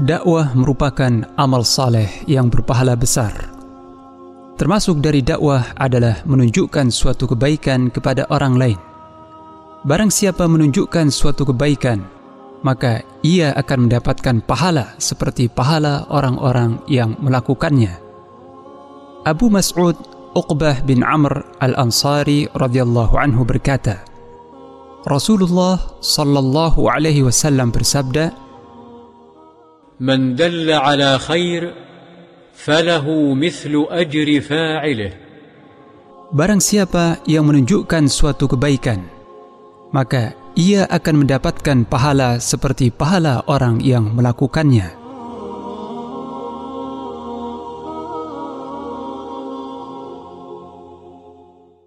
Dakwah merupakan amal saleh yang berpahala besar. Termasuk dari dakwah adalah menunjukkan suatu kebaikan kepada orang lain. Barang siapa menunjukkan suatu kebaikan, maka ia akan mendapatkan pahala seperti pahala orang-orang yang melakukannya. Abu Mas'ud Uqbah bin Amr Al-Ansari radhiyallahu anhu berkata, Rasulullah sallallahu alaihi wasallam bersabda, من دل على خير فله مثل أجر فاعله Barang siapa yang menunjukkan suatu kebaikan, maka ia akan mendapatkan pahala seperti pahala orang yang melakukannya.